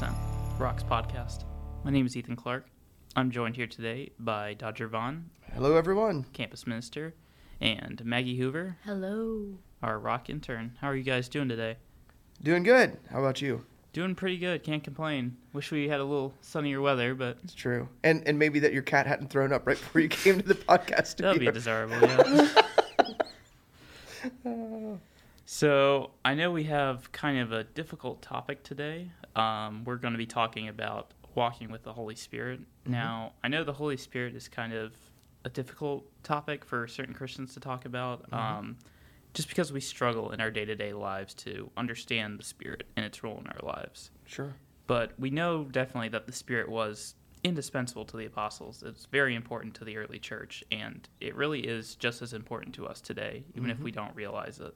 Percent Rocks podcast. My name is Ethan Clark. I'm joined here today by Dodger Vaughn, Hello, everyone. campus minister, and Maggie Hoover, Hello. our rock intern. How are you guys doing today? Doing good. How about you? Doing pretty good. Can't complain. Wish we had a little sunnier weather, but It's true. And and maybe that your cat hadn't thrown up right before you came to the podcast. that would be desirable. Yeah. so I know we have kind of a difficult topic today. Um, we're going to be talking about walking with the Holy Spirit. Now I know the Holy Spirit is kind of a difficult topic for certain Christians to talk about. Um, just because we struggle in our day-to-day lives to understand the spirit and its role in our lives Sure. but we know definitely that the spirit was indispensable to the apostles it's very important to the early church and it really is just as important to us today even if we don't realize it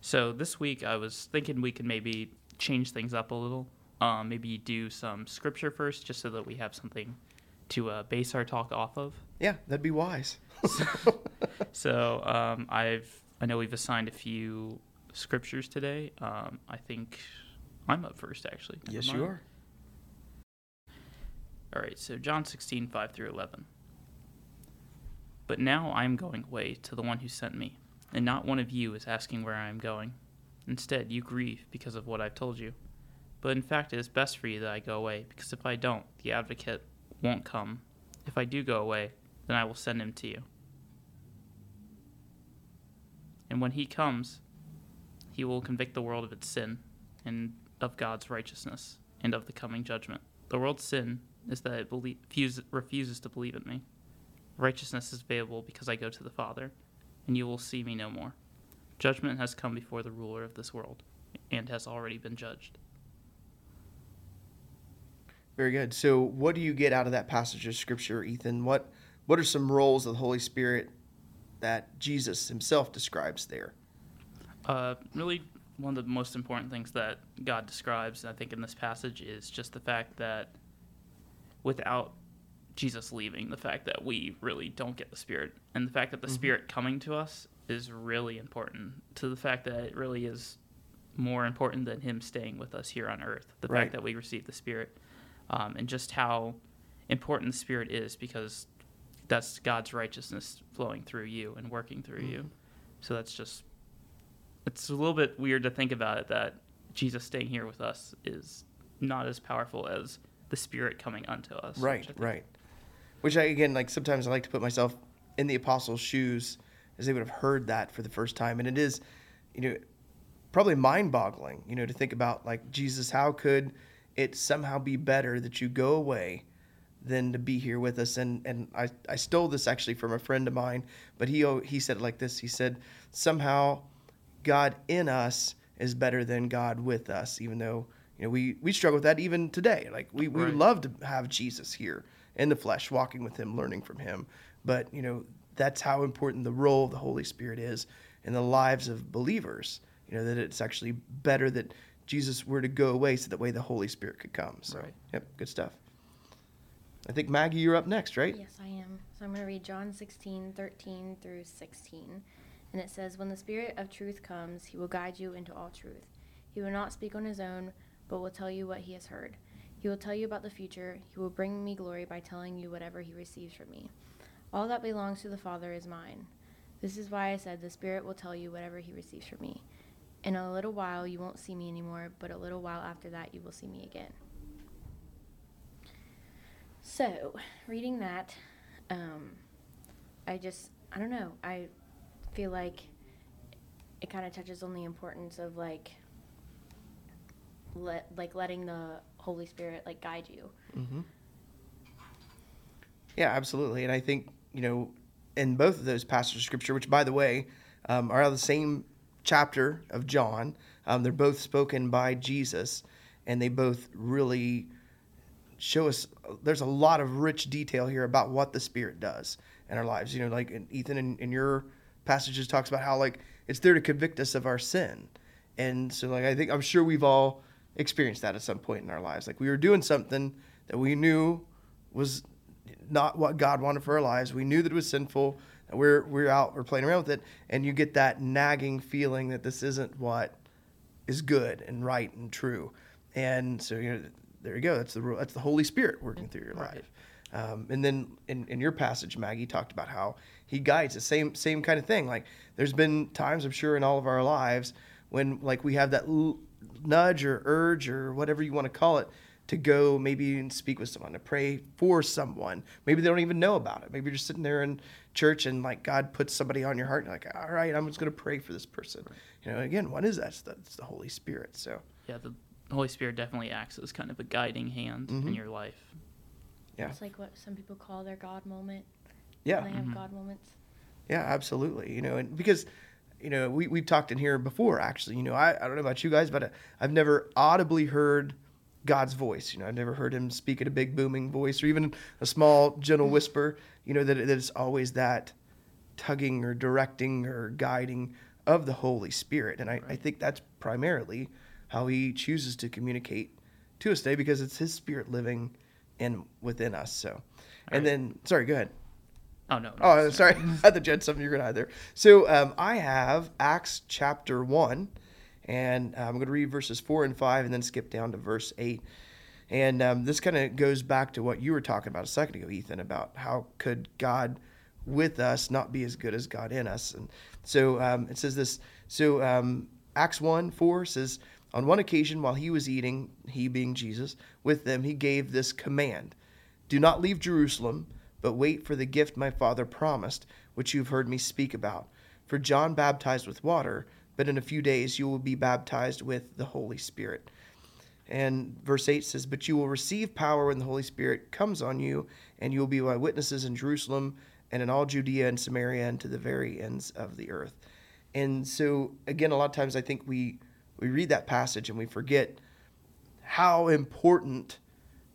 so this week i was thinking we could maybe change things up a little um, maybe do some scripture first just so that we have something to uh, base our talk off of Yeah, that'd be wise. so um, I've I know we've assigned a few scriptures today. Um, I think I'm up first actually. Never yes, mind. you are. All right, so John 16, 5 through 11. But now I am going away to the one who sent me, and not one of you is asking where I am going. Instead, you grieve because of what I've told you. But in fact, it is best for you that I go away, because if I don't, the advocate won't come. If I do go away, then I will send him to you. And when he comes, he will convict the world of its sin, and of God's righteousness, and of the coming judgment. The world's sin is that it belie- fuse- refuses to believe in me. Righteousness is available because I go to the Father, and you will see me no more. Judgment has come before the ruler of this world, and has already been judged. Very good. So, what do you get out of that passage of scripture, Ethan? What What are some roles of the Holy Spirit that Jesus Himself describes there? Uh, really, one of the most important things that God describes, I think, in this passage is just the fact that without Jesus leaving, the fact that we really don't get the Spirit, and the fact that the Spirit coming to us is really important to the fact that it really is more important than Him staying with us here on earth. The Right. fact that we receive the Spirit, um, and just how important the Spirit is because that's God's righteousness flowing through you and working through you. So that's just it's a little bit weird to think about it that Jesus staying here with us is not as powerful as the Spirit coming unto us. Right, think- right. Which I again like sometimes I like to put myself in the apostles' shoes as they would have heard that for the first time, and it is, you know, probably mind-boggling, you know, to think about like Jesus, how could it somehow be better that you go away than to be here with us? And and I I stole this actually from a friend of mine, but he oh, he said it like this. He said somehow God in us is better than God with us, even though you know we we struggle with that even today. Like we we Right. love to have Jesus here in the flesh, walking with Him, learning from Him. But you know that's how important the role of the Holy Spirit is in the lives of believers. You know that it's actually better that Jesus were to go away, so that way the Holy Spirit could come. So Right. yep, good stuff. I think Maggie, you're up next, right? Yes, I am. So I'm going to read John 16, 13 through 16. And it says, When the Spirit of truth comes, he will guide you into all truth. He will not speak on his own, but will tell you what he has heard. He will tell you about the future. He will bring me glory by telling you whatever he receives from me. All that belongs to the Father is mine. This is why I said the Spirit will tell you whatever he receives from me. In a little while you won't see me anymore, but a little while after that you will see me again. So, reading that, um, I just, I don't know, I feel like it kind of touches on the importance of like, let like letting the Holy Spirit like guide you. Mm-hmm. Yeah, absolutely. And I think, you know, in both of those passages of scripture, which by the way, um, are out of the same chapter of John, um, they're both spoken by Jesus, and they both really show us there's a lot of rich detail here about what the Spirit does in our lives. You know, like in Ethan in, in your passages talks about how like it's there to convict us of our sin. And so like I think I'm sure we've all experienced that at some point in our lives. Like we were doing something that we knew was not what God wanted for our lives. We knew that it was sinful. We're we're out, we're playing around with it, and you get that nagging feeling that this isn't what is good and right and true. And so you know, there you go. That's the that's the Holy Spirit working through your Right. life. Um, and then in, in your passage, Maggie talked about how he guides the same same kind of thing. Like there's been times I'm sure in all of our lives when like we have that l- nudge or urge or whatever you want to call it to go maybe and speak with someone to pray for someone. Maybe they don't even know about it. Maybe you're just sitting there in church and like God puts somebody on your heart. And you're like, all right, I'm just going to pray for this person. You know, again, what is that? It's the, it's the Holy Spirit. So Yeah, the Holy Spirit definitely acts as kind of a guiding hand Mhm. in your life. Yeah. It's like what some people call their God moment. yeah, They have Mhm. God moments. Yeah, absolutely. You know, and because you know we we've talked in here before. Actually, you know, I, I don't know about you guys, but I've never audibly heard God's voice. You know, I've never heard Him speak in a big booming voice or even a small gentle whisper. You know that that it's always that tugging or directing or guiding of the Holy Spirit, and I, I think that's primarily how He chooses to communicate to us today because it's His Spirit living in within us. So, and Right. then sorry, go ahead. Oh no. no Oh, sorry. I thought you had something you're going to add there. So um, I have Acts chapter 1, and uh, I'm going to read verses 4 and 5 and then skip down to verse 8. And um, this kind of goes back to what you were talking about a second ago, Ethan, about how could God with us not be as good as God in us. And so um, it says this. So um, Acts 1 4 says, On one occasion, while he was eating, he being Jesus, with them, he gave this command Do not leave Jerusalem, but wait for the gift my Father promised, which you've heard me speak about. For John baptized with water, but in a few days you will be baptized with the Holy Spirit. And verse 8 says, But you will receive power when the Holy Spirit comes on you, and you will be my witnesses in Jerusalem and in all Judea and Samaria and to the very ends of the earth. And so, again, a lot of times I think we, we read that passage and we forget how important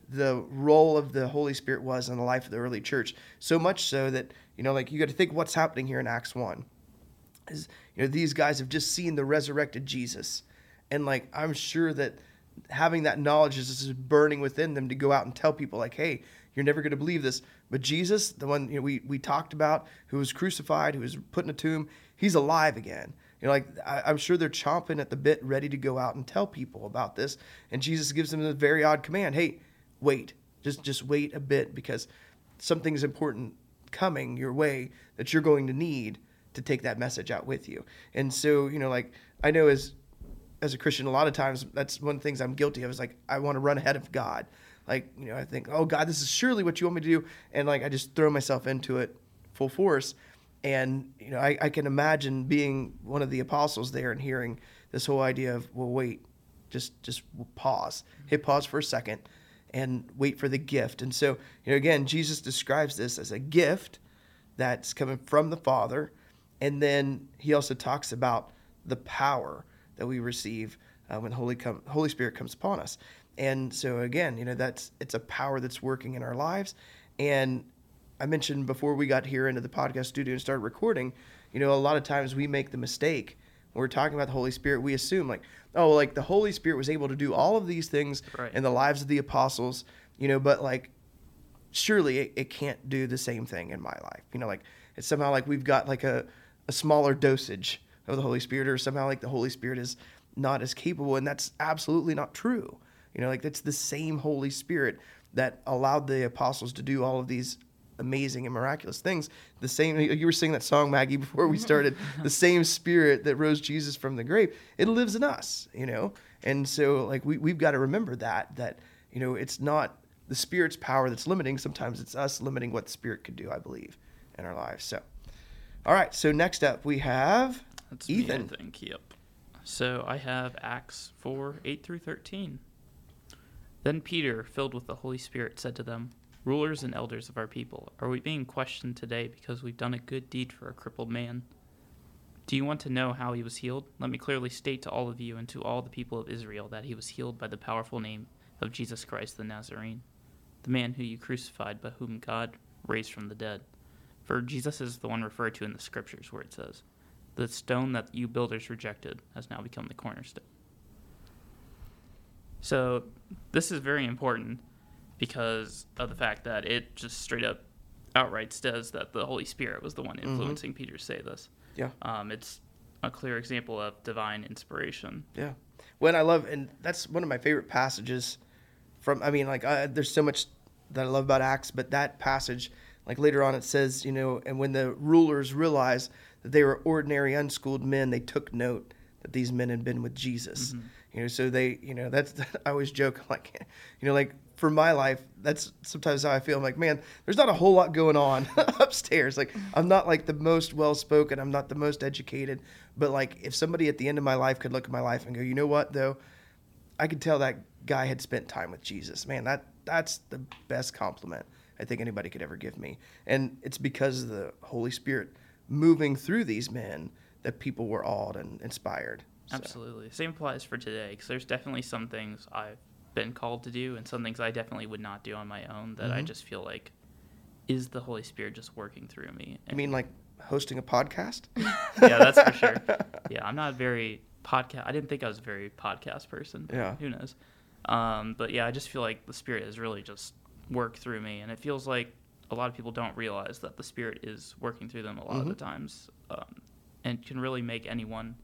the role of the Holy Spirit was in the life of the early church. So much so that, you know, like you got to think what's happening here in Acts 1 is you know these guys have just seen the resurrected Jesus, and like I'm sure that having that knowledge is just burning within them to go out and tell people like, hey, you're never going to believe this, but Jesus, the one you know, we we talked about, who was crucified, who was put in a tomb, he's alive again. You know, like I, I'm sure they're chomping at the bit, ready to go out and tell people about this, and Jesus gives them a very odd command: hey, wait, just just wait a bit because something's important coming your way that you're going to need to take that message out with you. And so, you know, like I know as as a Christian, a lot of times that's one of the things I'm guilty of is like I want to run ahead of God. Like, you know, I think, oh God, this is surely what you want me to do. And like I just throw myself into it full force. And, you know, I, I can imagine being one of the apostles there and hearing this whole idea of, well, wait, just just pause. Hit pause for a second and wait for the gift. And so, you know, again, Jesus describes this as a gift that's coming from the Father. And then he also talks about the power that we receive uh, when Holy com- Holy Spirit comes upon us. And so again, you know, that's it's a power that's working in our lives. And I mentioned before we got here into the podcast studio and started recording, you know, a lot of times we make the mistake when we're talking about the Holy Spirit, we assume like, oh, like the Holy Spirit was able to do all of these things Right. in the lives of the apostles, you know, but like surely it, it can't do the same thing in my life. You know, like it's somehow like we've got like a, a smaller dosage of the Holy Spirit, or somehow like the Holy Spirit is not as capable, and that's absolutely not true. You know, like that's the same Holy Spirit that allowed the apostles to do all of these amazing and miraculous things. The same you were singing that song, Maggie, before we started. the same Spirit that rose Jesus from the grave, it lives in us. You know, and so like we we've got to remember that that you know it's not the Spirit's power that's limiting. Sometimes it's us limiting what the Spirit could do. I believe in our lives. So, all right. So next up we have That's Ethan. me, I think. Yep. So I have Acts 4 8 through 13. Then Peter, filled with the Holy Spirit, said to them, Rulers and elders of our people, are we being questioned today because we've done a good deed for a crippled man? Do you want to know how he was healed? Let me clearly state to all of you and to all the people of Israel that he was healed by the powerful name of Jesus Christ the Nazarene, the man who you crucified, but whom God raised from the dead. For Jesus is the one referred to in the scriptures where it says, The stone that you builders rejected has now become the cornerstone. So, this is very important because of the fact that it just straight up outright says that the Holy Spirit was the one influencing Peter to say this. Yeah. Um, it's a clear example of divine inspiration. Yeah. when I love, and that's one of my favorite passages from. I mean, like uh, there's so much that I love about Acts, but that passage, like later on, it says, you know, and when the rulers realized that they were ordinary, unschooled men, they took note that these men had been with Jesus. Mm-hmm. You know, so they, you know, that's I always joke like, you know, like for my life, that's sometimes how I feel. I'm like, man, there's not a whole lot going on upstairs. Like, I'm not like the most well spoken. I'm not the most educated. But like, if somebody at the end of my life could look at my life and go, you know what, though, I could tell that guy had spent time with Jesus. Man, that that's the best compliment I think anybody could ever give me. And it's because of the Holy Spirit moving through these men that people were awed and inspired. So, Absolutely. Same applies for today because there's definitely some things I've been called to do and some things I definitely would not do on my own that I Mhm. just feel like is the Holy Spirit just working through me. I mean, like hosting a podcast? yeah, that's for sure. Yeah, I'm not very podcast. I didn't think I was a very podcast person. Yeah. Who knows? Um, but yeah, I just feel like the Spirit is really just worked through me, and it feels like a lot of people don't realize that the Spirit is working through them a lot of the Mhm. times, um, and can really make anyone,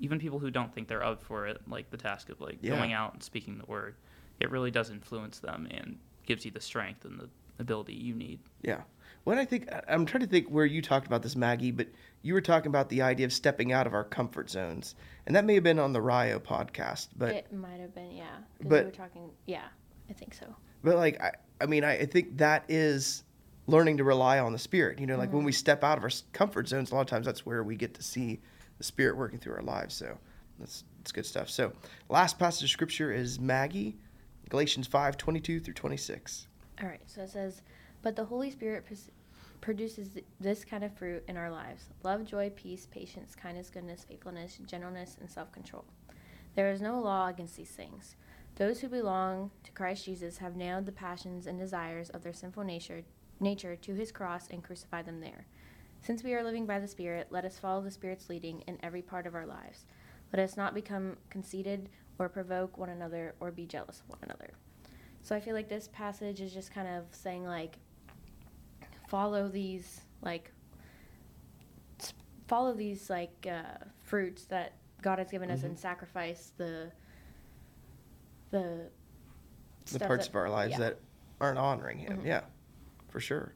even people who don't think they're up for it, like the task of like Yeah. going out and speaking the word. It really does influence them and gives you the strength and the ability you need. Yeah. When I think, I- I'm trying to think where you talked about this, Maggie, but you were talking about the idea of stepping out of our comfort zones. And that may have been on the Rio podcast, but, it might have been, yeah. but- we were talking, yeah, I think so. But like, I, I mean, I, I think that is learning to rely on the Spirit. You know, like when we mm-hmm. step out of our comfort zones, a lot of times that's where we get to see the Spirit working through our lives. So that's, that's good stuff. So, last passage of scripture is Maggie, Galatians 5 22 through 26. All right, so it says, But the Holy Spirit pres- produces this kind of fruit in our lives love, joy, peace, patience, kindness, goodness, faithfulness, gentleness, and self control. There is no law against these things. Those who belong to Christ Jesus have nailed the passions and desires of their sinful nature, nature to his cross and crucified them there. Since we are living by the Spirit, let us follow the Spirit's leading in every part of our lives. Let us not become conceited or provoke one another or be jealous of one another. So I feel like this passage is just kind of saying like follow these like follow these like uh, fruits that God has given us Mhm. and sacrifice the the the parts that- of our lives yeah. that aren't honoring him. Mhm. Yeah, for sure.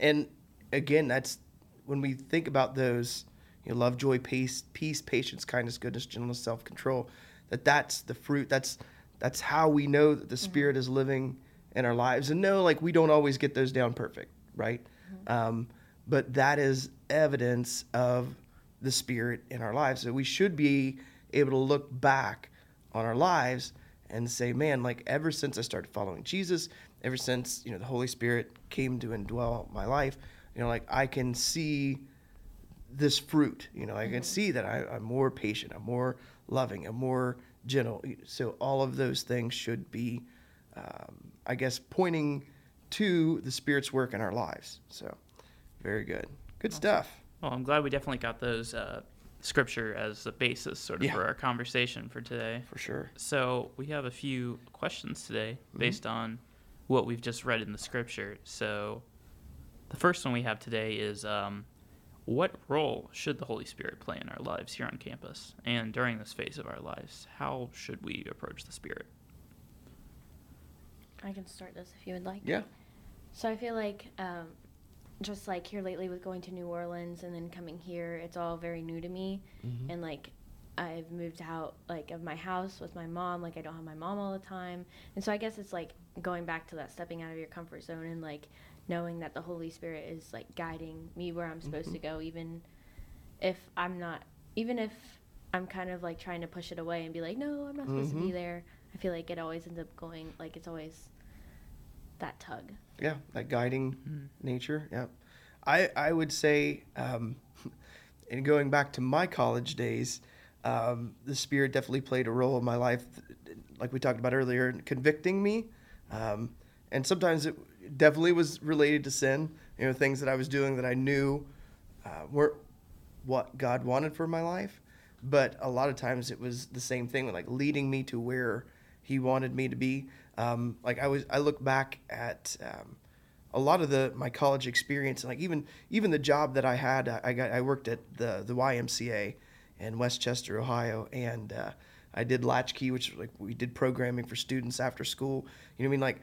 And again, that's when we think about those, you know, love, joy, peace, peace, patience, kindness, goodness, gentleness, self-control. That that's the fruit. That's that's how we know that the Spirit is living in our lives. And no, like we don't always get those down perfect, right? Um, but that is evidence of the Spirit in our lives. So we should be able to look back on our lives and say, man, like ever since I started following Jesus, ever since you know the Holy Spirit came to indwell my life, you know, like I can see this fruit. You know, I can see that I, I'm more patient, I'm more loving, I'm more gentle. So all of those things should be, um, I guess, pointing to the Spirit's work in our lives. So very good, good stuff. Well, I'm glad we definitely got those uh, scripture as a basis sort of Yeah. for our conversation for today. For sure. So we have a few questions today Mm-hmm. based on what we've just read in the scripture. So the first one we have today is um, what role should the Holy Spirit play in our lives here on campus and during this phase of our lives? How should we approach the Spirit? I can start this if you would like. Yeah. So I feel like um, just like here lately with going to New Orleans and then coming here, it's all very new to me. Mm-hmm. And like I've moved out like of my house with my mom. Like I don't have my mom all the time. And so I guess it's like going back to that stepping out of your comfort zone and like knowing that the Holy Spirit is like guiding me where I'm supposed to go, even if I'm not, even if I'm kind of like trying to push it away and be like, no, I'm not supposed to be Mhm. there. I feel like it always ends up going like it's always that tug. Yeah, that guiding Mhm. nature. Yeah, I I would say, um, and going back to my college days, um, the spirit definitely played a role in my life, like we talked about earlier, in convicting me, um, and sometimes it definitely was related to sin. You know, things that I was doing that I knew uh, weren't what God wanted for my life, but a lot of times it was the same thing, like leading me to where He wanted me to be. Um, like I was, I look back at um, a lot of the my college experience, and like even even the job that I had, I got I worked at the the YMCA in West Chester, Ohio, and uh, I did Latchkey, which like we did programming for students after school. You know what I mean? Like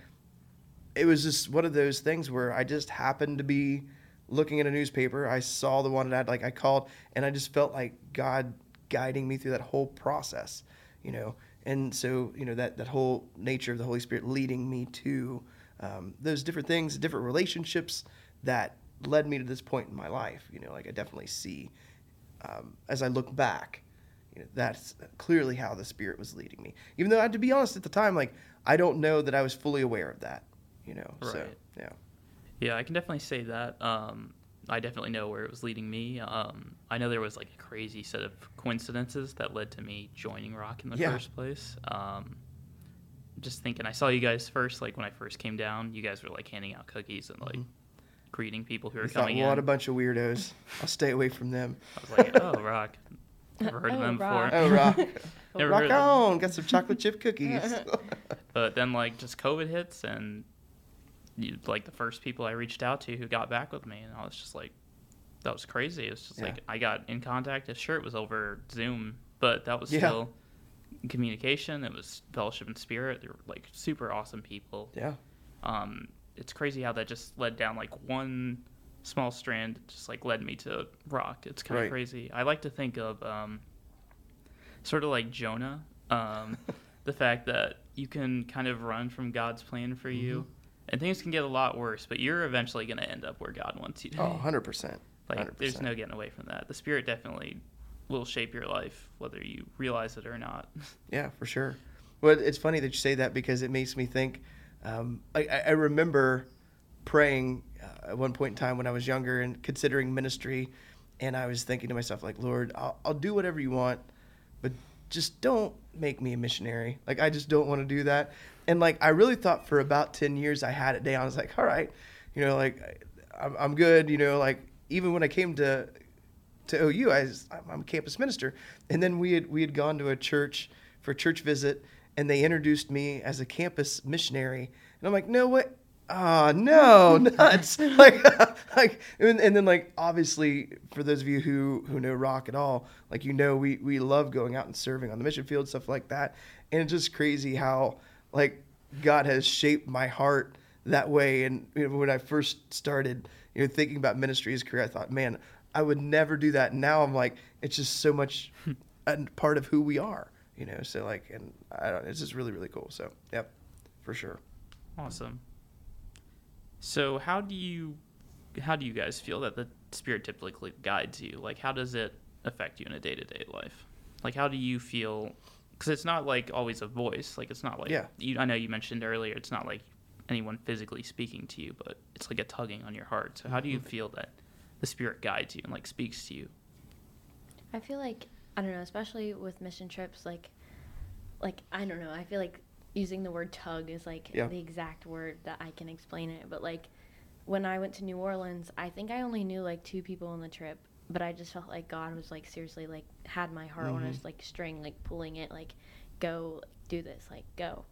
it was just one of those things where I just happened to be looking at a newspaper. I saw the one that like I called, and I just felt like God guiding me through that whole process. You know, and so you know that that whole nature of the Holy Spirit leading me to um, those different things, different relationships that led me to this point in my life. You know, like I definitely see um, as I look back, you know, that's clearly how the Spirit was leading me. Even though I had to be honest at the time, like I don't know that I was fully aware of that. You know, so Right. yeah, Yeah, I can definitely say that. Um, I definitely know where it was leading me. Um, I know there was like a crazy set of coincidences that led to me joining Rock in the Yeah. first place. Um, just thinking, I saw you guys first, like when I first came down. You guys were like handing out cookies and like greeting people who were Mm-hmm. we thought, coming what in. a bunch of weirdos. I'll stay away from them. I was like, oh, Rock. Never heard of Oh, them Rock. before. Oh, rock, Never rock heard of them. on! Got some chocolate chip cookies. But then like just COVID hits and you, like the first people I reached out to who got back with me and I was just like that was crazy. It's just Yeah. like I got in contact. Sure, it was over Zoom, but that was Yeah. still communication. It was fellowship and spirit. They were like super awesome people. yeah, Um, it's crazy how that just led down like one small strand, just like led me to rock. It's kind of Right. crazy. I like to think of um, sort of like Jonah, um, the fact that you can kind of run from God's plan for you, Mm-hmm. And things can get a lot worse, but you're eventually going to end up where God wants you to. oh, 100 percent. like, there's no getting away from that. The Spirit definitely will shape your life, whether you realize it or not. Yeah, for sure. Well, it's funny that you say that because it makes me think. Um, I, I I remember praying uh, at one point in time when I was younger and considering ministry, and I was thinking to myself, like, Lord, I'll, I'll do whatever you want, but just don't make me a missionary. Like, I just don't want to do that. And like, I really thought for about ten years I had it down. I was like, all right, you know, like, I'm, I'm good. You know, like even when I came to to OU. I was, I'm- a campus minister, and then we had we had gone to a church for a church visit, and they introduced me as a campus missionary, and I'm like, no what? Ah, no, nuts! like, like, and, and then like obviously for those of you who who know rock at all, like you know we we love going out and serving on the mission field, stuff like that, and it's just crazy how like God has shaped my heart that way. And you know, when I first started, you know, thinking about ministry as a career, I thought, man, I would never do that. And now I'm like, it's just so much a part of who we are, you know. So like, and I don't, it's just really really cool. So yep, for sure. Awesome. So how do you how do you guys feel that the spirit typically guides you? Like how does it affect you in a day-to-day life? Like how do you feel cuz it's not like always a voice. Like it's not like Yeah. you I know you mentioned earlier it's not like anyone physically speaking to you, but it's like a tugging on your heart. So how do you Mm-hmm. feel that the spirit guides you and like speaks to you? I feel like I don't know, especially with mission trips, like like I don't know, I feel like using the word tug is like Yeah. the exact word that I can explain it. But like when I went to New Orleans, I think I only knew like two people on the trip, but I just felt like God was like seriously like had my heart on Mhm. his like string, like pulling it, like go do this, like go.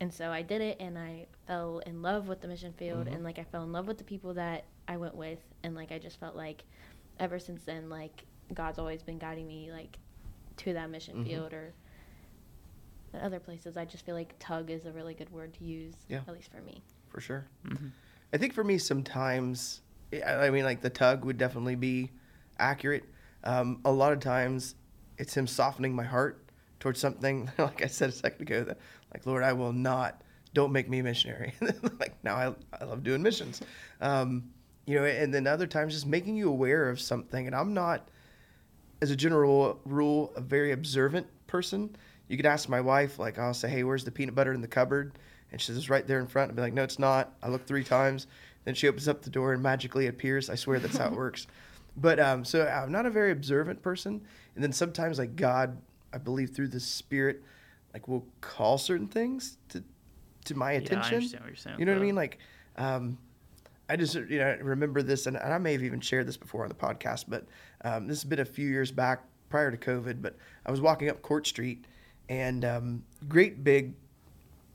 And so I did it and I fell in love with the mission field Mhm. and like I fell in love with the people that I went with and like I just felt like ever since then like God's always been guiding me like to that mission Mhm. field or other places. I just feel like tug is a really good word to use, Yeah. at least for me. for sure. Mhm. I think for me, sometimes, I I mean, like the tug would definitely be accurate. Um, a lot of times, it's Him softening my heart towards something. Like I said a second ago, that like Lord, I will not. Don't make me a missionary. like now, I, I love doing missions. Um, you know, and then other times, just making you aware of something. And I'm not, as a general rule, a very observant person. You could ask my wife, like, I'll say, hey, where's the peanut butter in the cupboard? And she says, it's right there in front. I'd be like, no, it's not. I look three times. Then she opens up the door and magically appears. I swear that's how it works. But um, so I'm not a very observant person. And then sometimes, like, God, I believe through the Spirit, like, will call certain things to, to my attention. Yeah, I understand what you're saying. You know what I mean? Like, um, I just you know remember this, and, and I may have even shared this before on the podcast, but um, this has been a few years back prior to COVID. But I was walking up Court Street, and um, great big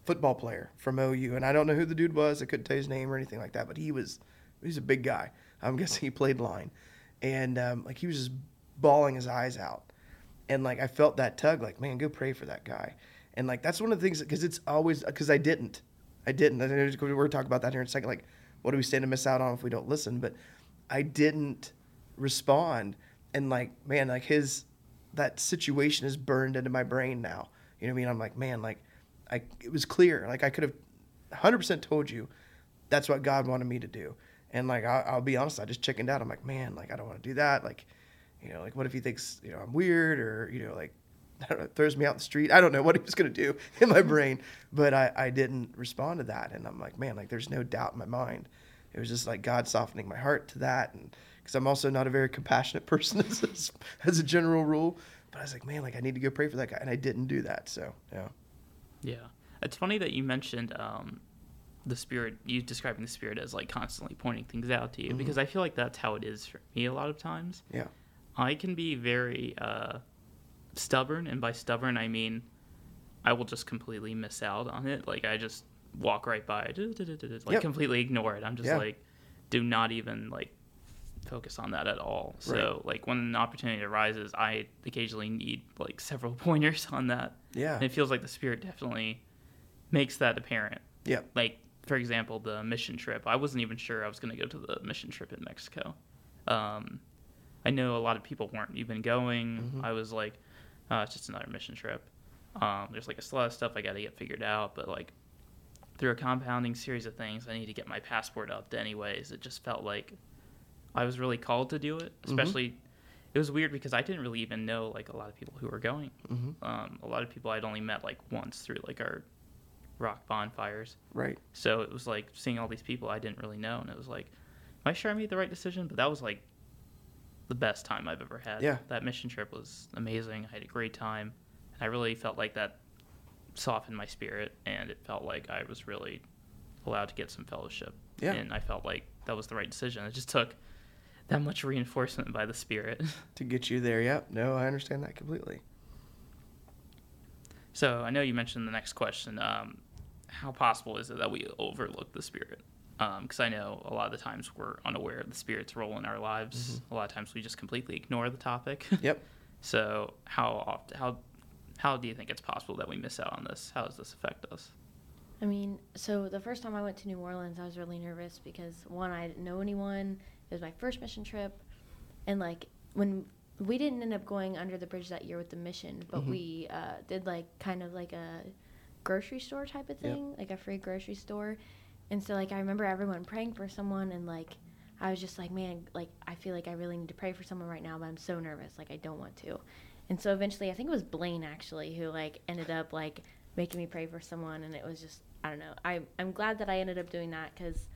football player from OU, and I don't know who the dude was. I couldn't tell his name or anything like that, but he was he's a big guy. I'm guessing he played line, and um, like he was just bawling his eyes out, and like I felt that tug, like man, go pray for that guy, and like that's one of the things because it's always because I didn't, I didn't. We're gonna talk about that here in a second. Like, what do we stand to miss out on if we don't listen? But I didn't respond, and like man, like his that situation is burned into my brain now. You know what I mean? I'm like, man, like I it was clear. Like I could have 100% told you that's what God wanted me to do. And like I, I'll be honest, I just chickened out. I'm like, man, like I don't want to do that. Like, you know, like what if he thinks you know I'm weird or you know like know, throws me out in the street. I don't know what he was gonna do in my brain, but I I didn't respond to that. And I'm like, man, like there's no doubt in my mind. It was just like God softening my heart to that, and because I'm also not a very compassionate person as, as a general rule. But I was like, man, like I need to go pray for that guy, and I didn't do that. So yeah. Yeah, it's funny that you mentioned um, the spirit. You describing the spirit as like constantly pointing things out to you Mhm. because I feel like that's how it is for me a lot of times. Yeah. I can be very uh, stubborn, and by stubborn I mean I will just completely miss out on it. Like I just walk right by it, like Yep. completely ignore it. I'm just Yeah. like, do not even like focus on that at all. So like when an opportunity arises, I occasionally need like several pointers on that. Yeah. And it feels like the spirit definitely makes that apparent. Yeah. Like for example, the mission trip. I wasn't even sure I was going to go to the mission trip in Mexico. Um, I know a lot of people weren't even going. Mhm. I was like, uh, it's just another mission trip. Um, there's like a lot of stuff I got to get figured out, but like through a compounding series of things, I need to get my passport up. Anyways, it just felt like I was really called to do it. Especially, it was weird because I didn't really even know like a lot of people who were going. hmm Um, a lot of people I'd only met like once through like our rock bonfires. Right. So it was like seeing all these people I didn't really know, and it was like, am I sure I made the right decision? But that was like the best time I've ever had. Yeah. That mission trip was amazing. I had a great time, and I really felt like that softened my spirit, and it felt like I was really allowed to get some fellowship. Yeah. And I felt like that was the right decision. It just took that much reinforcement by the spirit. To get you there. Yep. No, I understand that completely. So I know you mentioned the next question. Um, how possible is it that we overlook the spirit? Because I know a lot of the times we're unaware of the spirit's role in our lives. A lot of times we just completely ignore the topic. Yep. so how often, how how do you think it's possible that we miss out on this? How does this affect us? I mean, so the first time I went to New Orleans, I was really nervous because one, I didn't know anyone. It was my first mission trip, and like when we didn't end up going under the bridge that year with the mission, but Mhm. we uh, did like kind of like a grocery store type of Yep. thing, like a free grocery store. And so like I remember everyone praying for someone, and like I was just like, man, like I feel like I really need to pray for someone right now, but I'm so nervous, like I don't want to. And so eventually, I think it was Blaine actually who like ended up like making me pray for someone, and it was just I don't know. I I'm glad that I ended up doing that because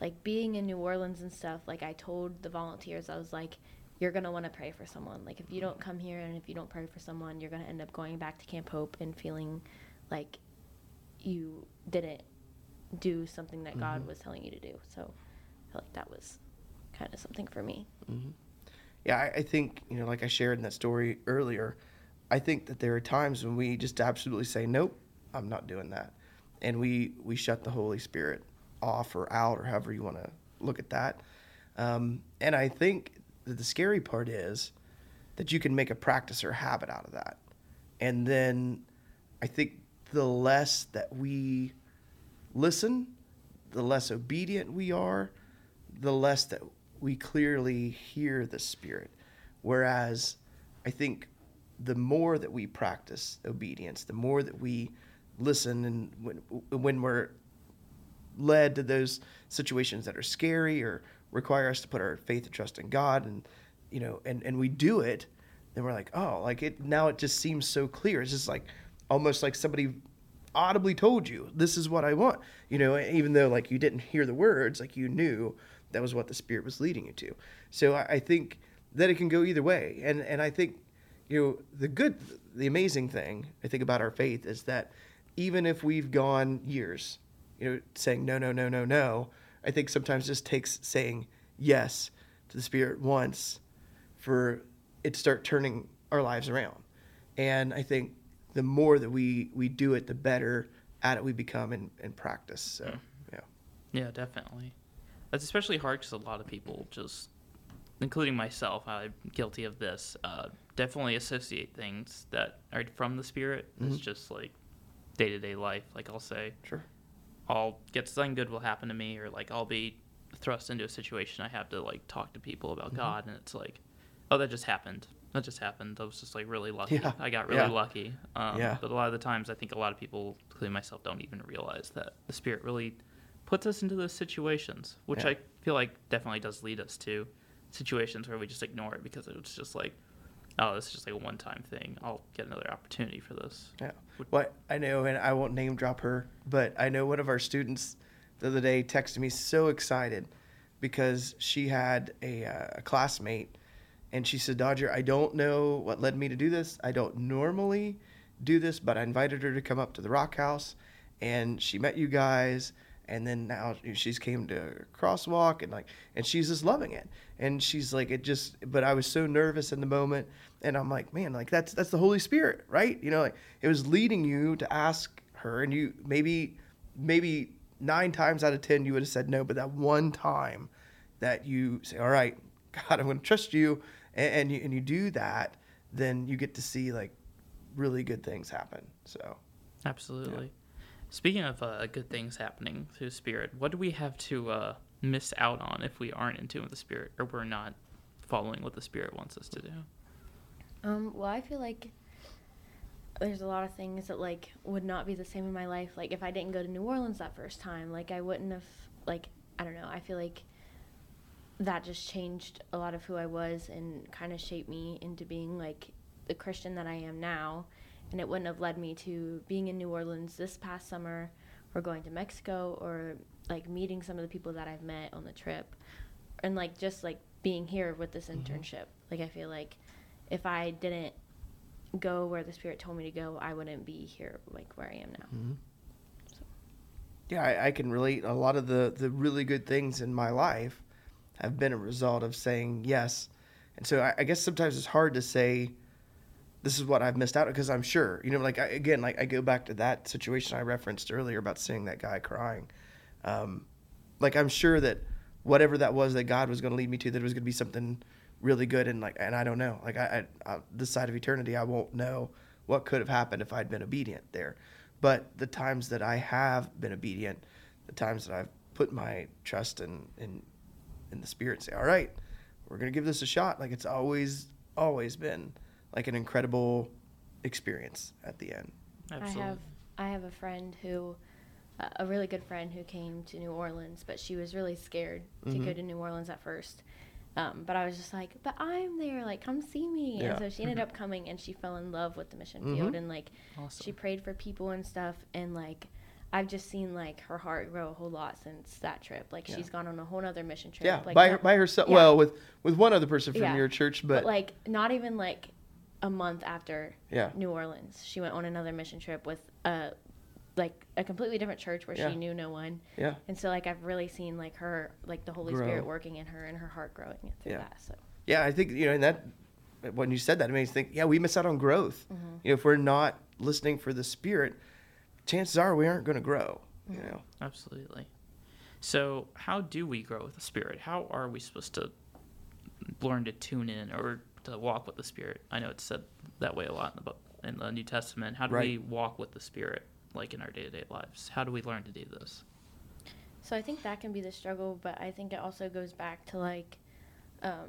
like being in New Orleans and stuff, like I told the volunteers, I was like, you're gonna want to pray for someone. Like if you don't come here and if you don't pray for someone, you're gonna end up going back to Camp Hope and feeling like you didn't do something that God Mhm. was telling you to do. So I feel like that was kind of something for me. hmm Yeah, I, I think you know, like I shared in that story earlier, I think that there are times when we just absolutely say, "Nope, I'm not doing that," and we we shut the Holy Spirit off or out or however you want to look at that. Um, and I think that the scary part is that you can make a practice or habit out of that, and then I think the less that we listen, the less obedient we are, the less that we clearly hear the Spirit. Whereas I think the more that we practice obedience, the more that we listen, and when, when we're led to those situations that are scary or require us to put our faith and trust in God, and you know, and and we do it, then we're like, oh, like it now it just seems so clear. It's just like almost like somebody audibly told you this is what I want. You know, even though like you didn't hear the words, like you knew that was what the spirit was leading you to. So I, I think that it can go either way, and and I think you know the good, the amazing thing I think about our faith is that even if we've gone years, you know, saying no, no, no, no, no, I think sometimes just takes saying yes to the spirit once for it to start turning our lives around. And I think the more that we we do it, the better at it we become in, in practice. So Mm. yeah, Yeah, definitely. That's especially hard because a lot of people just, including myself, I'm guilty of this. Uh, definitely associate things that are from the spirit. It's Mhm. just like day to day life. Like I'll say, Sure. I'll get something good will happen to me, or like I'll be thrust into a situation I have to like talk to people about Mhm. God, and it's like, oh, that just happened. That just happened. I was just like really lucky. Yeah. I got really Yeah. lucky. Um, Yeah. But a lot of the times, I think a lot of people, including myself, don't even realize that the Spirit really puts us into those situations, which Yeah. I feel like definitely does lead us to situations where we just ignore it because it's just like, oh, this is just like a one time thing. I'll get another opportunity for this. Yeah. Well, I know, and I won't name drop her, but I know one of our students the other day texted me so excited because she had a, uh, a classmate and she said, Dodger, I don't know what led me to do this. I don't normally do this, but I invited her to come up to the Rock House and she met you guys. And then now she's came to crosswalk and like, and she's just loving it. And she's like, it just, but I was so nervous in the moment. And I'm like, man, like that's, that's the Holy Spirit, right? You know, like it was leading you to ask her and you maybe, maybe nine times out of 10, you would have said no, but that one time that you say, all right, God, I'm going to trust you. And, and you, and you do that, then you get to see like really good things happen. So, Absolutely. Speaking of uh, good things happening through Spirit, what do we have to uh, miss out on if we aren't in tune with the Spirit or we're not following what the Spirit wants us to do? Um, well, I feel like there's a lot of things that like would not be the same in my life. Like if I didn't go to New Orleans that first time, like I wouldn't have like I don't know. I feel like that just changed a lot of who I was and kind of shaped me into being like the Christian that I am now. And it wouldn't have led me to being in New Orleans this past summer or going to Mexico or like meeting some of the people that I've met on the trip and like just like being here with this mm-hmm. internship. Like I feel like if I didn't go where the spirit told me to go, I wouldn't be here like where I am now. Mm-hmm. yeah, I, I can relate. A lot of the, the really good things in my life have been a result of saying yes. And so I, I guess sometimes it's hard to say, this is what I've missed out because I'm sure, you know, like I, again, like I go back to that situation I referenced earlier about seeing that guy crying. Um, like I'm sure that whatever that was that God was going to lead me to, that it was going to be something really good. And like, and I don't know, like I, I, I this side of eternity, I won't know what could have happened if I'd been obedient there. But the times that I have been obedient, the times that I've put my trust in in, in the Spirit, say, all right, we're going to give this a shot. Like it's always, always been like an incredible experience at the end. Absolutely. I have I have a friend who uh, a really good friend who came to New Orleans, but she was really scared to go Mhm. to New Orleans at first. Um, but I was just like, but I'm there, like come see me. Yeah. And so she ended up coming and she fell in love with the mission Mhm. field and like awesome. she prayed for people and stuff and like I've just seen like her heart grow a whole lot since that trip. Like Yeah. she's gone on a whole other mission trip. Yeah, like by not- by herself. yeah. Well, with with one other person from Yeah. your church, but, but, like not even like a month after yeah, New Orleans. She went on another mission trip with a like a completely different church where she knew no one. yeah, And so like I've really seen like her like the Holy Grow. Spirit working in her and her heart growing through Yeah. that. So yeah. I think you know, and that when you said that, it made me think. Yeah, we miss out on growth. Mm-hmm. You know, if we're not listening for the Spirit, chances are we aren't going to grow. You know, Absolutely. So, how do we grow with the Spirit? How are we supposed to learn to tune in or to walk with the Spirit? I know it's said that way a lot in the book, in the New Testament. How do we walk with the Spirit, like in our day to day lives? How do we learn to do this? so I think that can be the struggle, but I think it also goes back to like um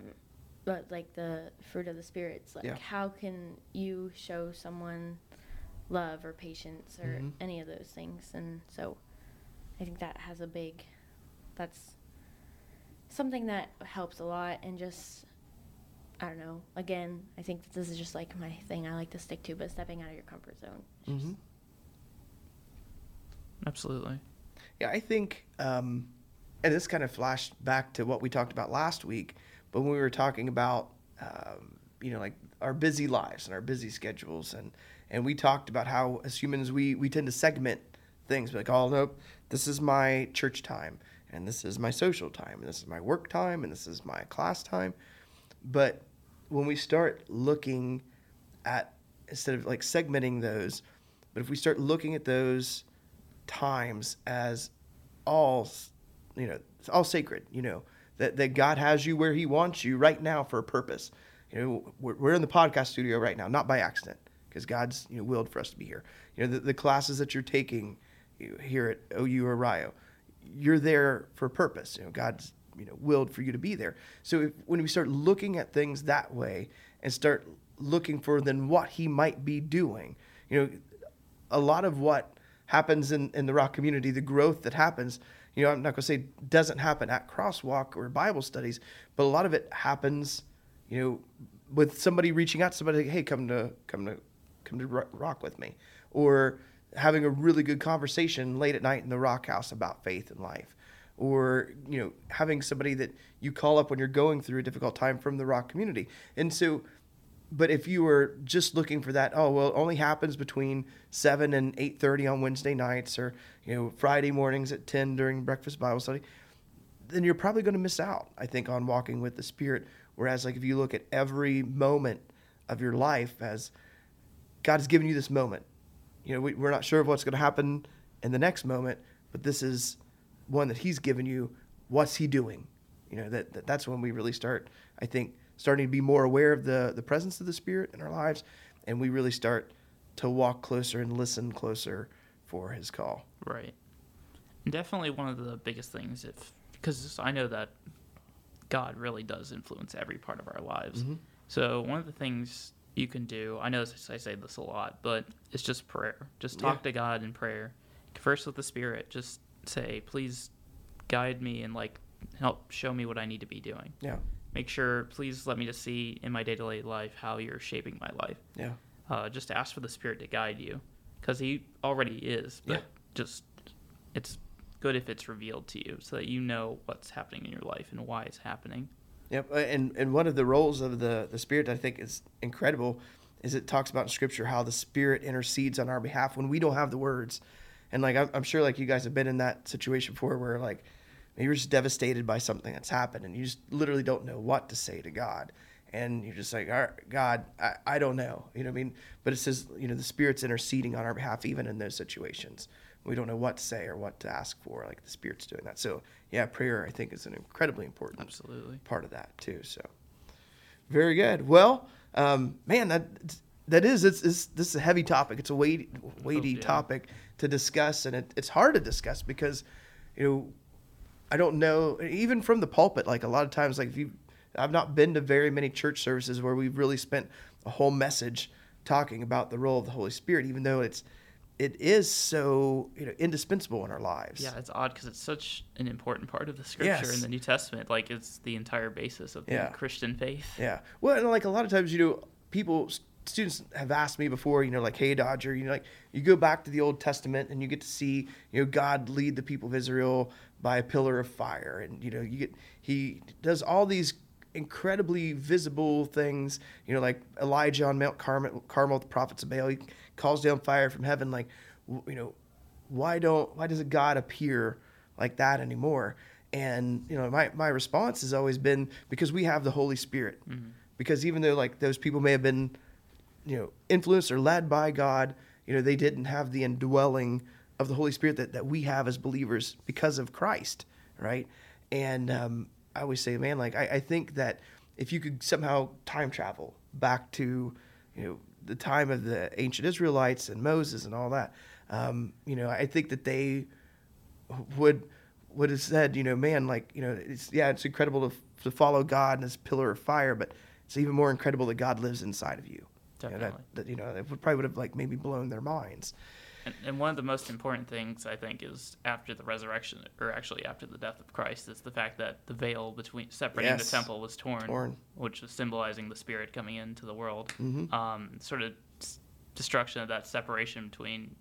but like the fruit of the spirits. Like Yeah. how can you show someone love or patience or Mhm. any of those things? And so I think that has a big that's something that helps a lot and just I don't know. Again, I think that this is just like my thing I like to stick to, but stepping out of your comfort zone. is just- hmm Absolutely. Yeah, I think, um, and this kind of flashed back to what we talked about last week, but when we were talking about, um, you know, like our busy lives and our busy schedules, and and we talked about how as humans we we tend to segment things like, oh nope, this is my church time, and this is my social time, and this is my work time, and this is my class time, but when we start looking at instead of like segmenting those, but if we start looking at those times as all you know it's all sacred you know that, that god has you where he wants you right now for a purpose. You know, we're, we're in the podcast studio right now, not by accident, because God's you know willed for us to be here. You know, the, the classes that you're taking here at OU or Rio, you're there for a purpose. You know, God's you know willed for you to be there. So if, when we start looking at things that way and start looking for then what He might be doing, you know, a lot of what happens in, in the rock community, the growth that happens, you know, I'm not going to say doesn't happen at Crosswalk or Bible studies, but a lot of it happens, you know, with somebody reaching out to somebody, hey, come to come to come to rock with me, or having a really good conversation late at night in the rock house about faith and life, or you know, having somebody that you call up when you're going through a difficult time from the rock community, and so but if you were just looking for that, oh well, it only happens between seven and eight thirty on Wednesday nights, or you know Friday mornings at ten during breakfast Bible study, then you're probably going to miss out. I think on walking with the Spirit. Whereas, like if you look at every moment of your life as God has given you this moment, you know we, we're not sure of what's going to happen in the next moment, but this is one that He's given you. What's He doing? You know that, that that's when we really start. I think starting to be more aware of the, the presence of the Spirit in our lives, and we really start to walk closer and listen closer for His call. Right. Definitely one of the biggest things, if because I know that God really does influence every part of our lives. Mm-hmm. So one of the things you can do, I know I say this a lot, but it's just prayer. Just talk yeah. to God in prayer. First with the Spirit. Just say, please guide me and like help show me what I need to be doing. Yeah make sure please let me just see in my day-to-day life how you're shaping my life yeah uh, just ask for the spirit to guide you because he already is but yeah. just it's good if it's revealed to you so that you know what's happening in your life and why it's happening yep uh, and and one of the roles of the the spirit i think is incredible is it talks about in scripture how the spirit intercedes on our behalf when we don't have the words and like i'm sure like you guys have been in that situation before where like you're just devastated by something that's happened and you just literally don't know what to say to God. And you're just like, All right, God, I, I don't know. You know what I mean? But it says, you know, the Spirit's interceding on our behalf, even in those situations. We don't know what to say or what to ask for. Like the Spirit's doing that. So, yeah, prayer, I think, is an incredibly important Absolutely. part of that, too. So, very good. Well, um, man, that that is it's, it's, this is a heavy topic. It's a weighty, weighty oh, yeah. topic to discuss, and it, it's hard to discuss because you know I don't know, even from the pulpit, like a lot of times, like if you, I've not been to very many church services where we've really spent a whole message talking about the role of the Holy Spirit, even though it's, it is so you know indispensable in our lives. Yeah, it's odd because it's such an important part of the Scripture yes. in the New Testament. Like it's the entire basis of the yeah. Christian faith. Yeah. Well, and like a lot of times, you know, people students have asked me before, you know, like, hey, Dodger, you know, like you go back to the Old Testament and you get to see, you know, God lead the people of Israel by a pillar of fire, and you know, you get he does all these incredibly visible things, you know, like Elijah on Mount Carmel, Carmel, the prophets of Baal, he calls down fire from heaven, like, you know, why don't why doesn't God appear like that anymore? And you know, my my response has always been because we have the Holy Spirit. Mm-hmm. Because even though like those people may have been you know, influenced or led by God, you know, they didn't have the indwelling of the Holy Spirit that, that we have as believers because of Christ, right? And um, I always say, man, like, I, I think that if you could somehow time travel back to, you know, the time of the ancient Israelites and Moses and all that, um, you know, I think that they would would have said, you know, man, like, you know, it's yeah, it's incredible to, to follow God and His pillar of fire, but it's even more incredible that God lives inside of you. Definitely. You know, that, that, you know, it would probably would have like maybe blown their minds. And, and, one of the most important things I think is after the resurrection, or actually after the death of Christ, is the fact that the veil between separating yes. the temple was torn, torn, which was symbolizing the Spirit coming into the world. Mm-hmm. Um, sort of destruction of that separation between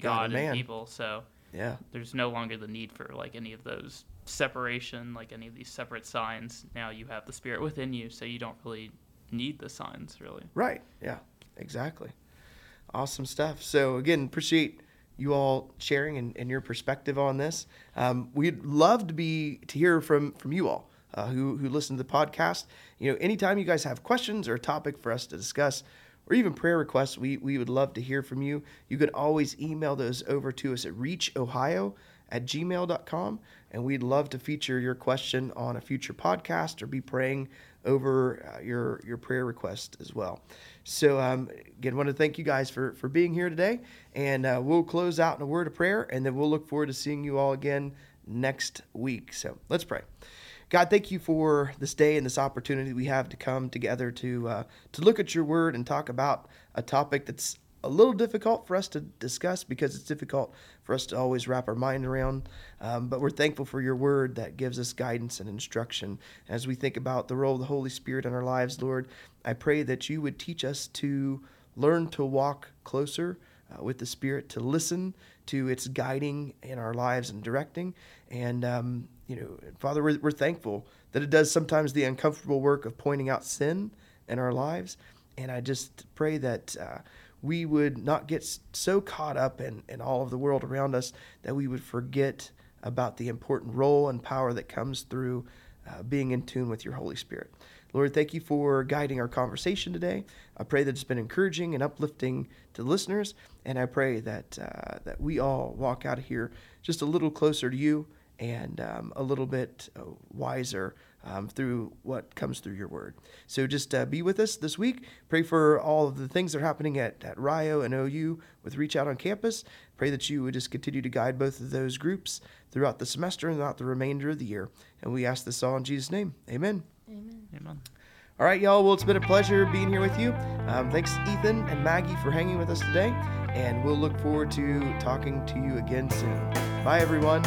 God, God and, and people. So yeah, there's no longer the need for like any of those separation, like any of these separate signs. Now you have the Spirit within you, so you don't really need the signs, really. Right. Yeah. Exactly. Awesome stuff. So again, appreciate you all sharing and, and your perspective on this. Um, we'd love to be to hear from from you all uh, who who listen to the podcast. You know, anytime you guys have questions or a topic for us to discuss, or even prayer requests, we we would love to hear from you. You can always email those over to us at reachohio at gmail.com and we'd love to feature your question on a future podcast or be praying over uh, your your prayer request as well. So um, again, want to thank you guys for for being here today, and uh, we'll close out in a word of prayer, and then we'll look forward to seeing you all again next week. So let's pray. God, thank you for this day and this opportunity we have to come together to uh, to look at your word and talk about a topic that's a little difficult for us to discuss because it's difficult for us to always wrap our mind around. Um, but we're thankful for your word that gives us guidance and instruction as we think about the role of the Holy Spirit in our lives, Lord. I pray that you would teach us to learn to walk closer uh, with the Spirit, to listen to its guiding in our lives and directing. And, um, you know, Father, we're, we're thankful that it does sometimes the uncomfortable work of pointing out sin in our lives. And I just pray that uh, we would not get so caught up in, in all of the world around us that we would forget about the important role and power that comes through uh, being in tune with your Holy Spirit. Lord, thank you for guiding our conversation today. I pray that it's been encouraging and uplifting to listeners, and I pray that uh, that we all walk out of here just a little closer to you and um, a little bit uh, wiser um, through what comes through your word. So just uh, be with us this week. Pray for all of the things that are happening at, at Rio and OU with Reach Out on Campus. Pray that you would just continue to guide both of those groups throughout the semester and throughout the remainder of the year. And we ask this all in Jesus' name. Amen. Amen. Amen. All right, y'all. Well, it's been a pleasure being here with you. Um, thanks, Ethan and Maggie, for hanging with us today. And we'll look forward to talking to you again soon. Bye, everyone.